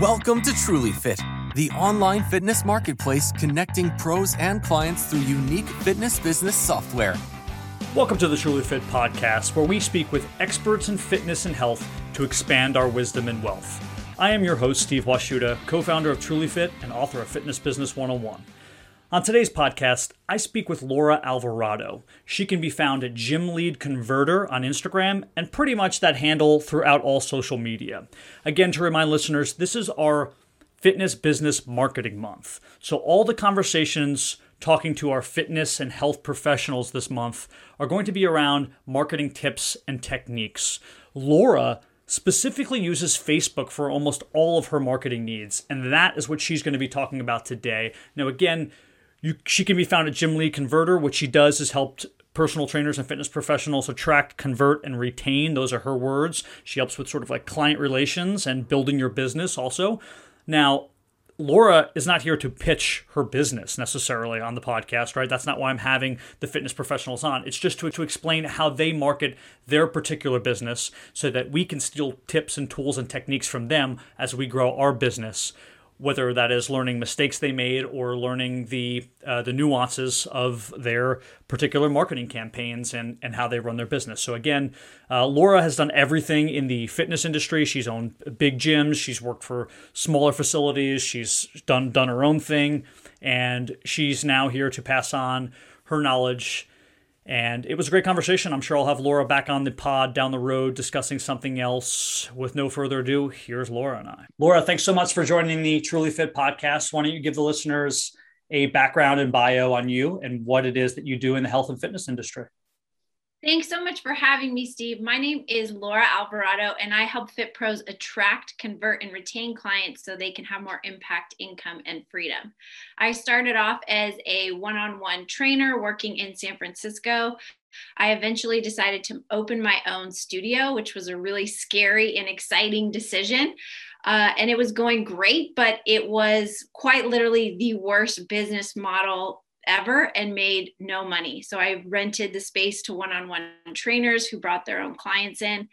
Welcome to Truly Fit, the online fitness marketplace connecting pros and clients through unique fitness business software. Welcome to the Truly Fit podcast, where we speak with experts in fitness and health to expand our wisdom and wealth. I am your host, Steve Washuta, co founder of Truly Fit and author of Fitness Business 101. On today's podcast, I speak with Laura Alvarado. She can be found at Gym Lead Converter on Instagram and pretty much that handle throughout all social media. Again, to remind listeners, this is our Fitness Business Marketing Month. So, all the conversations talking to our fitness and health professionals this month are going to be around marketing tips and techniques. Laura specifically uses Facebook for almost all of her marketing needs, and that is what she's going to be talking about today. Now, again, you, she can be found at Gym Lead Converter. What she does is helped personal trainers and fitness professionals attract, convert, and retain. Those are her words. She helps with sort of like client relations and building your business also. Now, Laura is not here to pitch her business necessarily on the podcast, right? That's not why I'm having the fitness professionals on. It's just to, to explain how they market their particular business so that we can steal tips and tools and techniques from them as we grow our business whether that is learning mistakes they made or learning the uh, the nuances of their particular marketing campaigns and and how they run their business. So again, uh, Laura has done everything in the fitness industry. She's owned big gyms. She's worked for smaller facilities. She's done done her own thing, and she's now here to pass on her knowledge and it was a great conversation. I'm sure I'll have Laura back on the pod down the road discussing something else. With no further ado, here's Laura and I. Laura, thanks so much for joining the Truly Fit podcast. Why don't you give the listeners a background and bio on you and what it is that you do in the health and fitness industry? Thanks so much for having me, Steve. My name is Laura Alvarado, and I help Fit Pros attract, convert, and retain clients so they can have more impact, income, and freedom. I started off as a one on one trainer working in San Francisco. I eventually decided to open my own studio, which was a really scary and exciting decision. Uh, and it was going great, but it was quite literally the worst business model ever and made no money. So I rented the space to one on one trainers who brought their own clients in.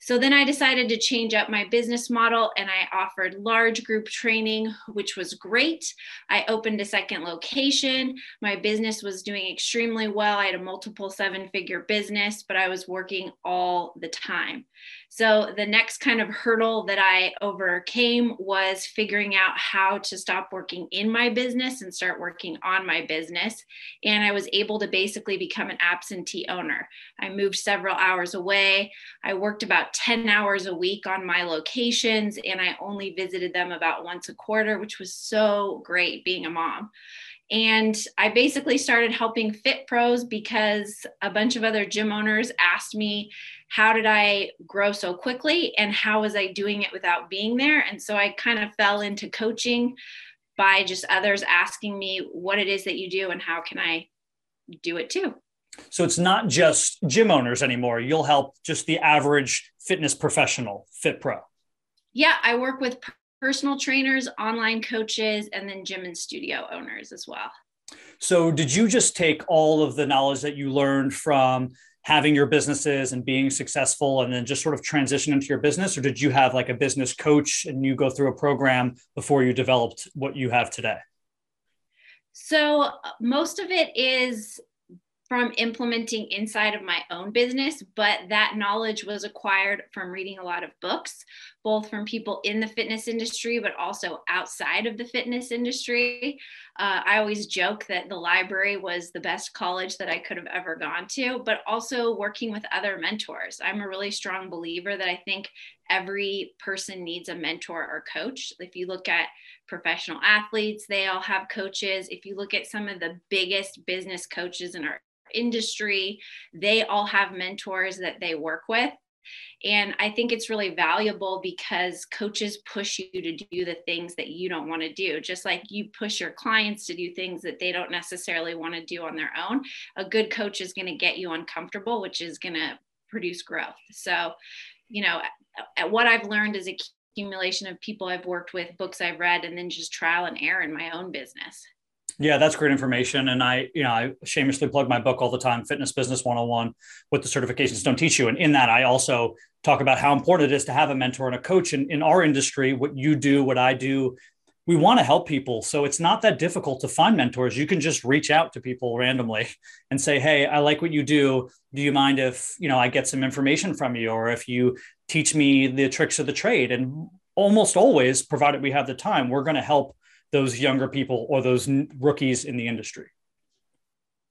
So then I decided to change up my business model and I offered large group training, which was great. I opened a second location. My business was doing extremely well. I had a multiple seven figure business, but I was working all the time. So the next kind of hurdle that I overcame was figuring out how to stop working in my business and start working on my business. And I was able to basically become an absentee owner. I moved several hours away. I worked about 10 hours a week on my locations, and I only visited them about once a quarter, which was so great being a mom. And I basically started helping fit pros because a bunch of other gym owners asked me, how did I grow so quickly and how was I doing it without being there? And so I kind of fell into coaching by just others asking me what it is that you do and how can I do it too. So it's not just gym owners anymore. You'll help just the average fitness professional, fit pro. Yeah, I work with personal trainers, online coaches, and then gym and studio owners as well. So, did you just take all of the knowledge that you learned from having your businesses and being successful and then just sort of transition into your business? Or did you have like a business coach and you go through a program before you developed what you have today? So, uh, most of it is from implementing inside of my own business, but that knowledge was acquired from reading a lot of books, both from people in the fitness industry, but also outside of the fitness industry. Uh, I always joke that the library was the best college that I could have ever gone to, but also working with other mentors. I'm a really strong believer that I think every person needs a mentor or coach. If you look at professional athletes, they all have coaches. If you look at some of the biggest business coaches in our industry, they all have mentors that they work with. And I think it's really valuable because coaches push you to do the things that you don't want to do. Just like you push your clients to do things that they don't necessarily want to do on their own, a good coach is going to get you uncomfortable, which is going to produce growth. So, you know, what I've learned is accumulation of people I've worked with, books I've read, and then just trial and error in my own business. Yeah, that's great information. And I, you know, I shamelessly plug my book all the time, Fitness Business 101, what the certifications don't teach you. And in that, I also talk about how important it is to have a mentor and a coach. And in our industry, what you do, what I do, we want to help people. So it's not that difficult to find mentors. You can just reach out to people randomly and say, "Hey, I like what you do. Do you mind if, you know, I get some information from you or if you teach me the tricks of the trade?" And almost always, provided we have the time, we're going to help those younger people or those rookies in the industry.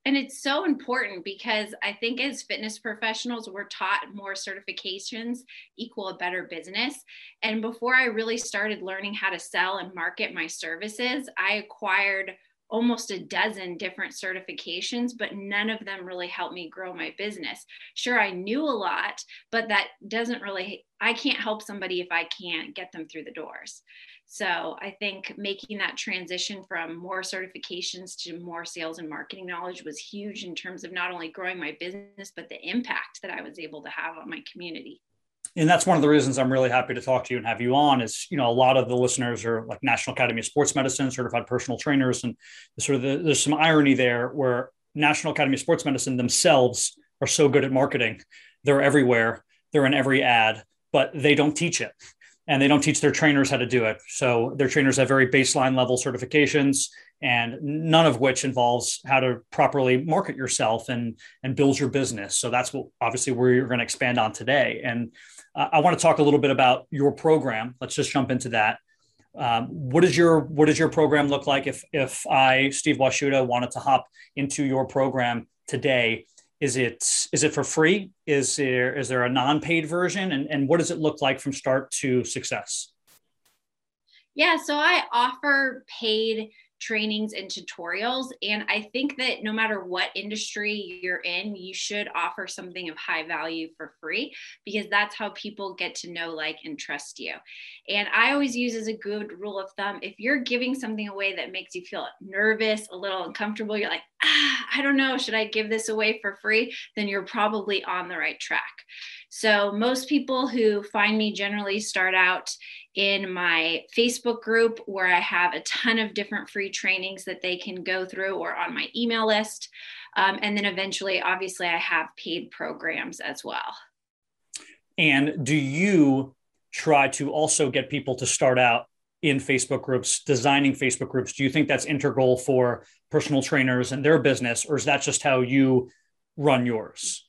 And it's so important because I think as fitness professionals, we're taught more certifications equal a better business. And before I really started learning how to sell and market my services, I acquired almost a dozen different certifications, but none of them really helped me grow my business. Sure, I knew a lot, but that doesn't really, I can't help somebody if I can't get them through the doors. So I think making that transition from more certifications to more sales and marketing knowledge was huge in terms of not only growing my business, but the impact that I was able to have on my community. And that's one of the reasons I'm really happy to talk to you and have you on is, you know, a lot of the listeners are like National Academy of Sports Medicine, certified personal trainers. And sort of the, there's some irony there where National Academy of Sports Medicine themselves are so good at marketing. They're everywhere. They're in every ad, but they don't teach it and they don't teach their trainers how to do it. So their trainers have very baseline level certifications, and none of which involves how to properly market yourself and and build your business. So that's what obviously we're going to expand on today. And uh, I want to talk a little bit about your program. Let's just jump into that. Um, what is your what does your program look like? If if I Steve Washuta wanted to hop into your program today, is it is it for free? Is there is there a non-paid version? And, and what does it look like from start to success? Yeah so i offer paid trainings and tutorials. And I think that no matter what industry you're in, you should offer something of high value for free because that's how people get to know, like, and trust you. And I always use as a good rule of thumb if you're giving something away that makes you feel nervous, a little uncomfortable, you're like, ah, I don't know, should I give this away for free? Then you're probably on the right track. So, most people who find me generally start out in my Facebook group where I have a ton of different free trainings that they can go through or on my email list. Um, and then eventually, obviously, I have paid programs as well. And do you try to also get people to start out in Facebook groups, designing Facebook groups? Do you think that's integral for personal trainers and their business, or is that just how you run yours?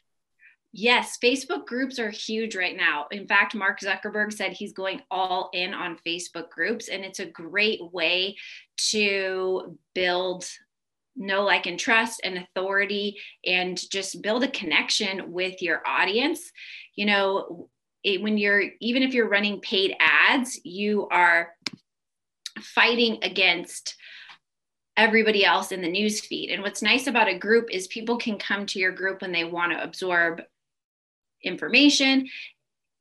Yes, Facebook groups are huge right now. In fact, Mark Zuckerberg said he's going all in on Facebook groups, and it's a great way to build know, like, and trust and authority and just build a connection with your audience. You know, it, when you're, even if you're running paid ads, you are fighting against everybody else in the news feed. And what's nice about a group is people can come to your group when they want to absorb information.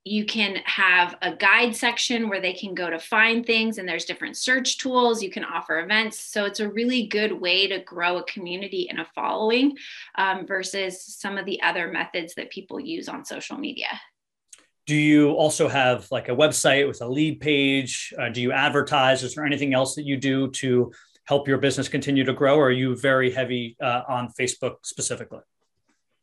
You can have a guide section where they can go to find things, and there's different search tools. You can offer events. So it's a really good way to grow a community and a following um, versus some of the other methods that people use on social media. Do you also have like a website with a lead page? Uh, do you advertise? Is there anything else that you do to help your business continue to grow? Or are you very heavy uh, on Facebook specifically?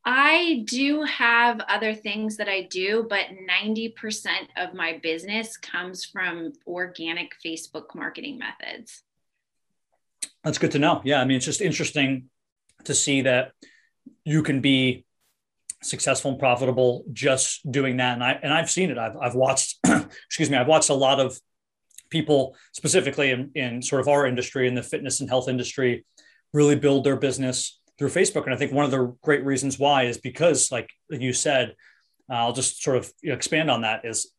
I do have other things that I do, but 90% of my business comes from organic Facebook marketing methods. That's good to know. Yeah. I mean, it's just interesting to see that you can be successful and profitable just doing that. And I, and I've seen it. I've, I've watched, excuse me, I've watched a lot of people specifically in, in sort of our industry in the fitness and health industry really build their business through Facebook. And I think one of the great reasons why is because, like you said, uh, I'll just sort of expand on that is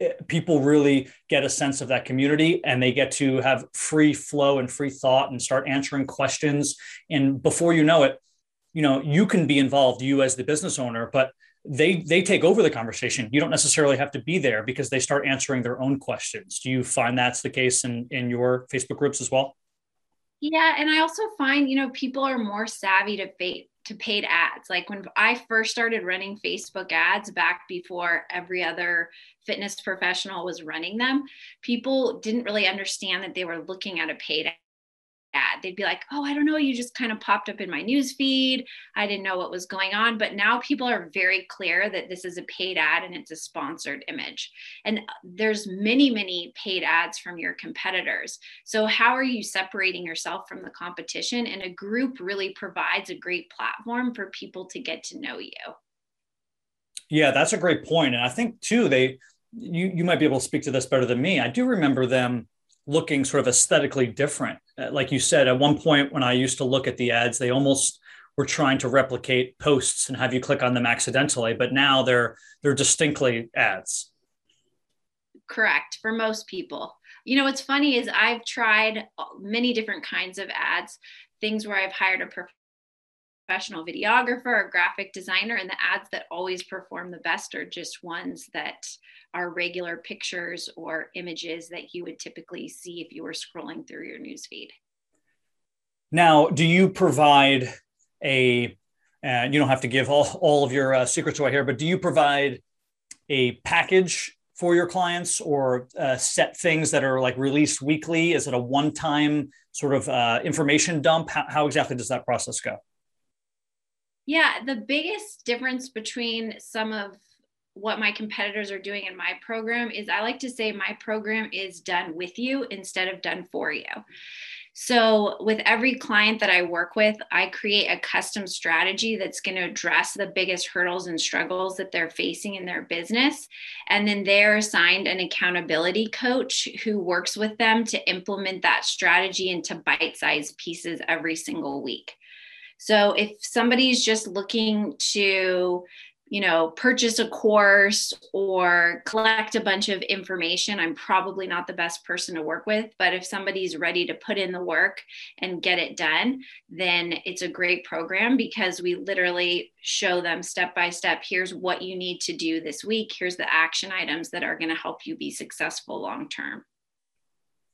eh, people really get a sense of that community and they get to have free flow and free thought and start answering questions. And before you know it, you know, you can be involved, you as the business owner, but they they take over the conversation. You don't necessarily have to be there because they start answering their own questions. Do you find that's the case in in your Facebook groups as well? Yeah, and I also find, you know, people are more savvy to pay, to paid ads. Like when I first started running Facebook ads back before every other fitness professional was running them, people didn't really understand that they were looking at a paid ad. They'd be like, oh, I don't know, you just kind of popped up in my news feed. I didn't know what was going on. But now people are very clear that this is a paid ad and it's a sponsored image. And there's many, many paid ads from your competitors. So how are you separating yourself from the competition? And a group really provides a great platform for people to get to know you. Yeah, that's a great point. And I think too, they you you might be able to speak to this better than me. I do remember them looking sort of aesthetically different. Uh, like you said, at one point when I used to look at the ads, they almost were trying to replicate posts and have you click on them accidentally, but now they're they're distinctly ads. Correct for most people. You know what's funny is I've tried many different kinds of ads, things where I've hired a professional videographer or graphic designer, and the ads that always perform the best are just ones that are regular pictures or images that you would typically see if you were scrolling through your newsfeed. Now, do you provide a, and you don't have to give all, all of your uh, secrets away here, but do you provide a package for your clients or uh, set things that are like released weekly? Is it a one time sort of uh, information dump? How, how exactly does that process go? Yeah, the biggest difference between some of what my competitors are doing in my program is I like to say my program is done with you instead of done for you. So, with every client that I work with, I create a custom strategy that's going to address the biggest hurdles and struggles that they're facing in their business. And then they're assigned an accountability coach who works with them to implement that strategy into bite sized pieces every single week. So, if somebody's just looking to you know, purchase a course or collect a bunch of information, I'm probably not the best person to work with. But if somebody's ready to put in the work and get it done, then it's a great program because we literally show them step by step here's what you need to do this week, here's the action items that are going to help you be successful long term.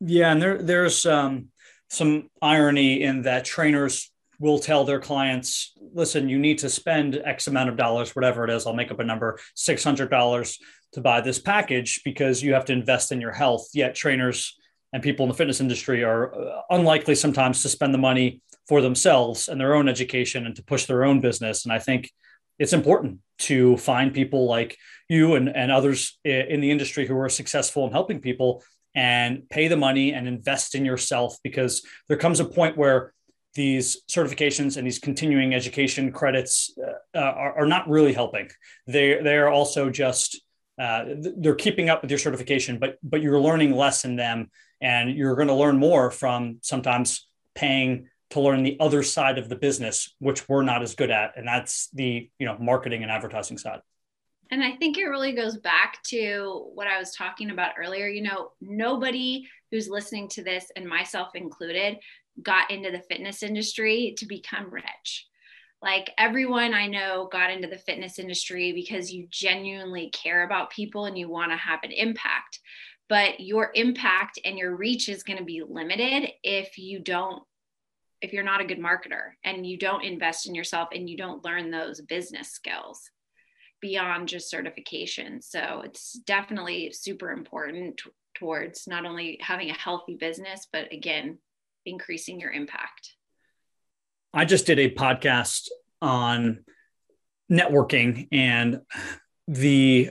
Yeah, and there, there's um, some irony in that trainers will tell their clients, listen, you need to spend X amount of dollars, whatever it is, I'll make up a number, $600 to buy this package because you have to invest in your health. Yet trainers and people in the fitness industry are uh, unlikely sometimes to spend the money for themselves and their own education and to push their own business. And I think it's important to find people like you and, and others in the industry who are successful in helping people and pay the money and invest in yourself because there comes a point where these certifications and these continuing education credits uh, are, are, not really helping. They they are also just uh, they're keeping up with your certification, but but you're learning less in them, and you're going to learn more from sometimes paying to learn the other side of the business, which we're not as good at, and that's the you know marketing and advertising side. And I think it really goes back to what I was talking about earlier. You know, nobody who's listening to this, and myself included, got into the fitness industry to become rich. Like everyone I know got into the fitness industry because you genuinely care about people and you want to have an impact. But your impact and your reach is going to be limited if you don't if you're not a good marketer and you don't invest in yourself and you don't learn those business skills beyond just certification. So it's definitely super important t- towards not only having a healthy business, but again, increasing your impact. I just did a podcast on networking and the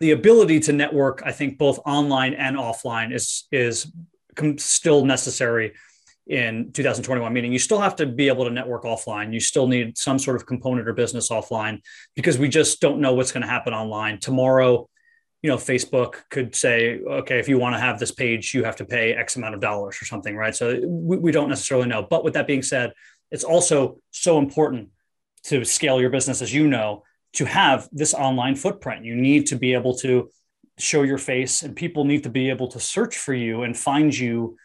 the ability to network i think both online and offline is is still necessary in 2021 meaning you still have to be able to network offline you still need some sort of component or business offline because we just don't know what's going to happen online tomorrow you know, Facebook could say, okay, if you want to have this page, you have to pay X amount of dollars or something, right? So we, we don't necessarily know. But with that being said, it's also so important to scale your business, as you know, to have this online footprint. You need to be able to show your face, and people need to be able to search for you and find you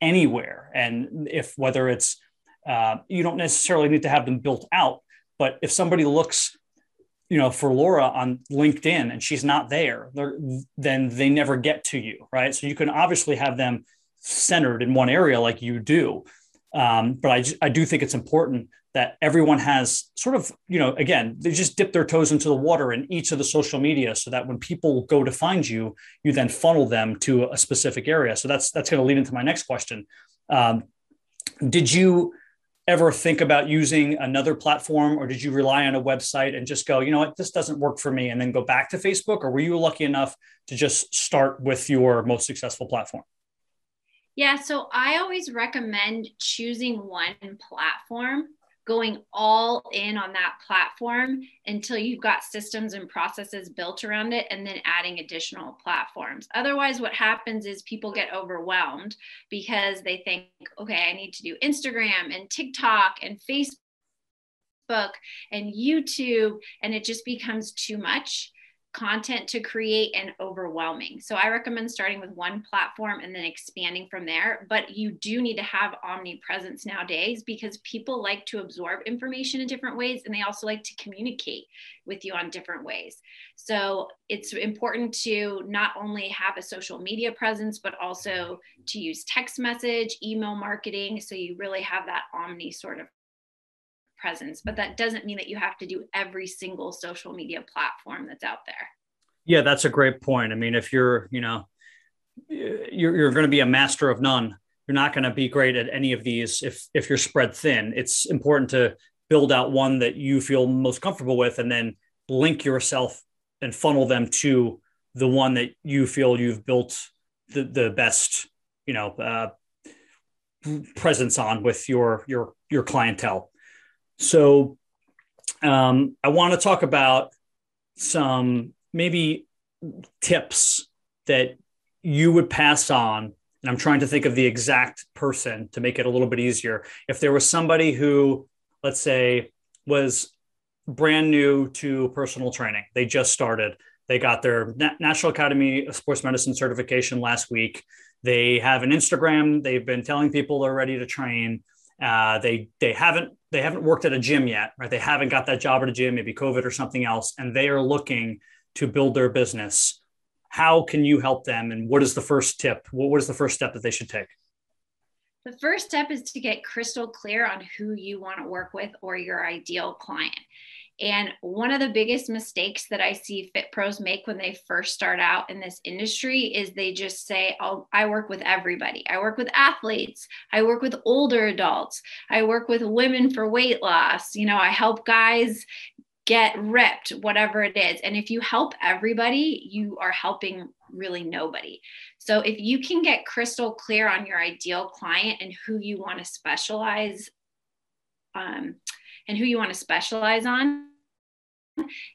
anywhere. And if whether it's, uh, you don't necessarily need to have them built out, but if somebody looks you know, for Laura on LinkedIn and she's not there, then they never get to you, right? So you can obviously have them centered in one area like you do. Um, but I, I do think it's important that everyone has sort of, you know, again, they just dip their toes into the water in each of the social media so that when people go to find you, you then funnel them to a specific area. So that's that's going to lead into my next question. Um, did you ever think about using another platform or did you rely on a website and just go you know what? This doesn't work for me and then go back to facebook? Or were you lucky enough to just start with your most successful platform? Yeah so i always recommend choosing one platform going all in on that platform until you've got systems and processes built around it and then adding additional platforms. Otherwise, what happens is people get overwhelmed because they think, okay, I need to do Instagram and TikTok and Facebook and YouTube, and it just becomes too much content to create and overwhelming. So I recommend starting with one platform and then expanding from there. But you do need to have omnipresence nowadays because people like to absorb information in different ways and they also like to communicate with you on different ways. So it's important to not only have a social media presence, but also to use text message, email marketing. So you really have that omni sort of presence, but that doesn't mean that you have to do every single social media platform that's out there. Yeah, that's a great point. I mean, if you're, you know, you're, you're going to be a master of none, you're not going to be great at any of these if if you're spread thin. It's important to build out one that you feel most comfortable with and then link yourself and funnel them to the one that you feel you've built the, the best, you know, uh, presence on with your your your clientele. So um, I want to talk about some maybe tips that you would pass on. And I'm trying to think of the exact person to make it a little bit easier. If there was somebody who, let's say, was brand new to personal training, they just started, they got their National Academy of Sports Medicine certification last week. They have an Instagram. They've been telling people they're ready to train. Uh, they they haven't they haven't worked at a gym yet, right? They haven't got that job at a gym, maybe COVID or something else, and they are looking to build their business. How can you help them? And what is the first tip? What, is the first step that they should take? The first step is to get crystal clear on who you want to work with or your ideal client. And one of the biggest mistakes that I see fit pros make when they first start out in this industry is they just say, oh, I work with everybody. I work with athletes. I work with older adults. I work with women for weight loss. You know, I help guys get ripped, whatever it is. And if you help everybody, you are helping really nobody. So if you can get crystal clear on your ideal client and who you want to specialize um, and who you want to specialize on,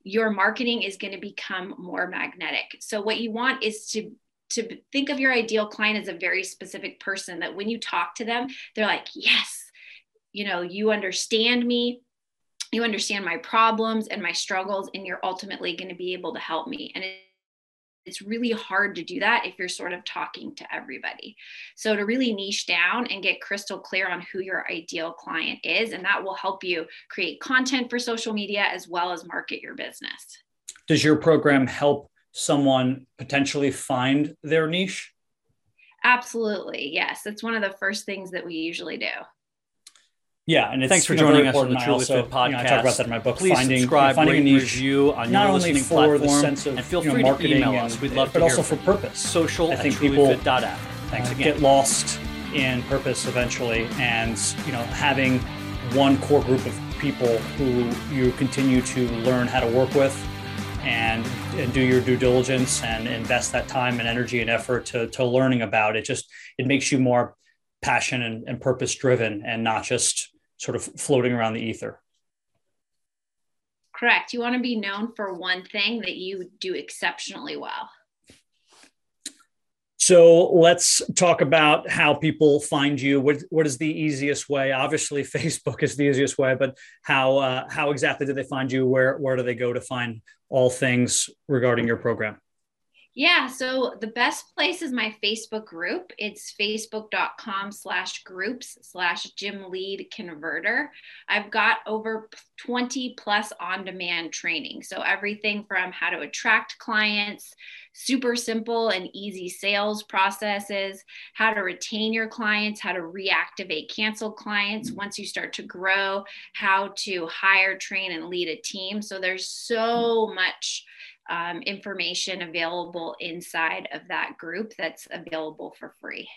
your marketing is going to become more magnetic. So what you want is to to think of your ideal client as a very specific person that when you talk to them, they're like, "Yes, you know, you understand me, you understand my problems and my struggles and you're ultimately going to be able to help me." And it, it's really hard to do that if you're sort of talking to everybody. So, to really niche down and get crystal clear on who your ideal client is, and that will help you create content for social media as well as market your business. Does your program help someone potentially find their niche? Absolutely. Yes. It's one of the first things that we usually do. Yeah, and thanks for joining us on the Truly Fit podcast. You know, I talk about that in my book. Please finding, subscribe, finding rate, a niche, review on not your only listening for platform, the sense of and feel you know, free to email us. We'd love but to also hear for purpose. Social I think people trulyfit.app. Thanks uh, again. get lost in purpose eventually, and you know having one core group of people who you continue to learn how to work with and, and do your due diligence and invest that time and energy and effort to, to learning about it just it makes you more passion and, and purpose driven and not just sort of floating around the ether. Correct. You want to be known for one thing that you do exceptionally well. So let's talk about how people find you. What, what is the easiest way? Obviously, Facebook is the easiest way, but how uh, how exactly do they find you? Where where do they go to find all things regarding your program? Yeah, so the best place is my Facebook group. It's facebook.com slash groups slash gym lead converter. I've got over 20 plus on demand training. So everything from how to attract clients, super simple and easy sales processes, how to retain your clients, how to reactivate canceled clients once you start to grow, how to hire, train, and lead a team. So there's so much um, information available inside of that group that's available for free.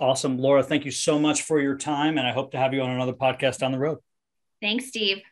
Awesome. Laura, thank you so much for your time. And I hope to have you on another podcast down the road. Thanks, Steve.